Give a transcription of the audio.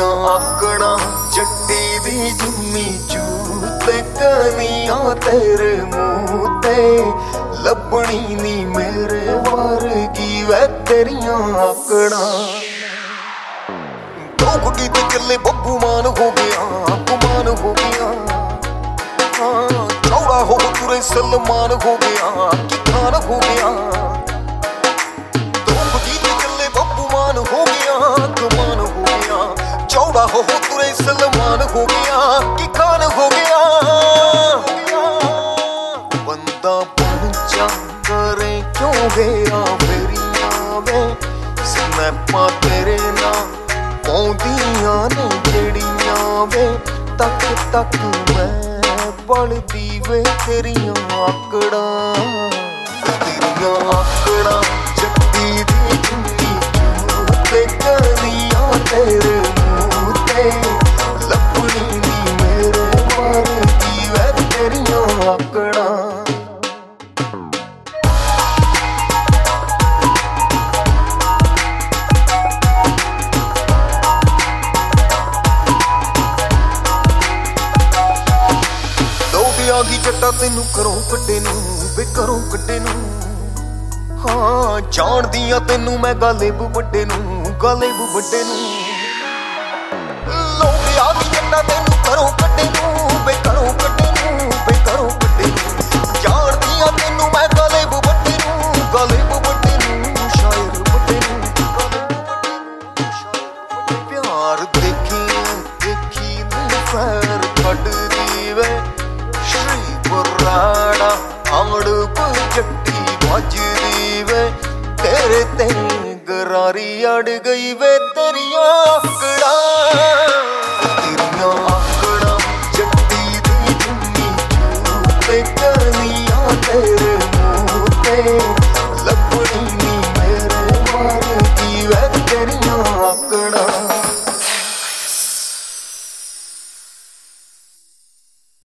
ਆਕੜਾ, ਜੱਟੀ ਦੀ ਜੁੰਮੀ ਚੂਤੇ ਕਨੀਆਂ ਤੇਰੇ ਮੂੰਹ ਤੇ। ਲੱਭਣੀ ਨੀ ਮੇਰੇ ਵਰਗੀ ਵੇ ਤੇਰੀਆਂ ਆਕੜਾਂ। ਦੋ ਗੁੱਡੀ ਤੇ ਚੱਲੇ ਬੱਬੂ ਮਾਨ ਹੋ ਗਿਆ ਗੁਮਾਨ ਹੋ ਗਿਆ। ਹਾਂ, ਚੌੜਾ ਹੋ ਤੁਰੇ ਸਲਮਾਨ ਹੋ ਗਿਆ ਕਿ ਖਾਨ ਹੋ ਗਿਆ। ਕਿਉਂ ਗਿਆ ਫੇਰੀਆਂ ਵੇ ਸਨੈਪਾਂ ਤੇਰੇ ਨਾਲ ਪਾਉਂਦੀਆਂ ਨੇ ਜਿਹੜੀਆਂ ਵੇ। ਤੱਕ ਤੱਕ ਮੈਂ ਬਲਦੀ ਵੇ ਤੇਰੀਆਂ ਆਕੜਾਂ। ਲੋਕ ਆ ਗਈ ਜੱਟਾ ਤੈਨੂੰ ਕਰੋਂ ਕੱਢੇ ਨੂੰ, ਵੇ ਕਰੋਂ ਕੱਢੇ ਨੂੰ। ਹਾਂ, ਜਾਣਦੀਆਂ ਤੈਨੂੰ ਮੈਂ ਗਾਲੇ ਵੱਡੇ ਨੂੰ, ਗਾਲੇ ਵੱਡੇ ਨੂੰ। ਲੋਕ ਆ ਗਈ ਜੱਟਾ ਤੈਨੂੰ ਕਰੋਂ ਕੱਢੇ ਨੂੰ, ਵੇ ਕਰੋਂ ਕੱਢੇ ਨੂੰ, ਵੇ ਕਰੋਂ ਕੱਢੇ ਨੂੰ। ਜਾਣਦੀਆਂ ਤੈਨੂੰ ਮੈਂ ਗਾਲੇ ਵੱਡੇ ਨੂੰ, ਗਾਲੇ ਵੱਡੇ ਨੂੰ, ਸ਼ਾਇਰ ਵੱਡੇ ਨੂੰ ਪਿਆਰ ਦੇਖੀ ਦੇਖੀ ਨੀ ਕਾਮੜ ਕੋਈ ਜੱਟੀ ਗਾਜਰੀ ਵੇ। ਤੇਰੇ ਤੇ ਗਰਾਰੀ ਅੜ ਗਈ ਵੇ ਤੇਰੀਆਂ ਆਕੜਾਂ ਤੇਰੀਆਂ ਆਕੜਾਂ ਜੱਟੀ ਦੀ ਜਿੰਨੀ ਤੂੰ